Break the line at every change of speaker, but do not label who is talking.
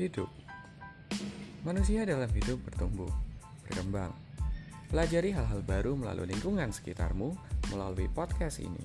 Hidup. Manusia dalam hidup bertumbuh, berkembang. Pelajari hal-hal baru melalui lingkungan sekitarmu melalui podcast ini.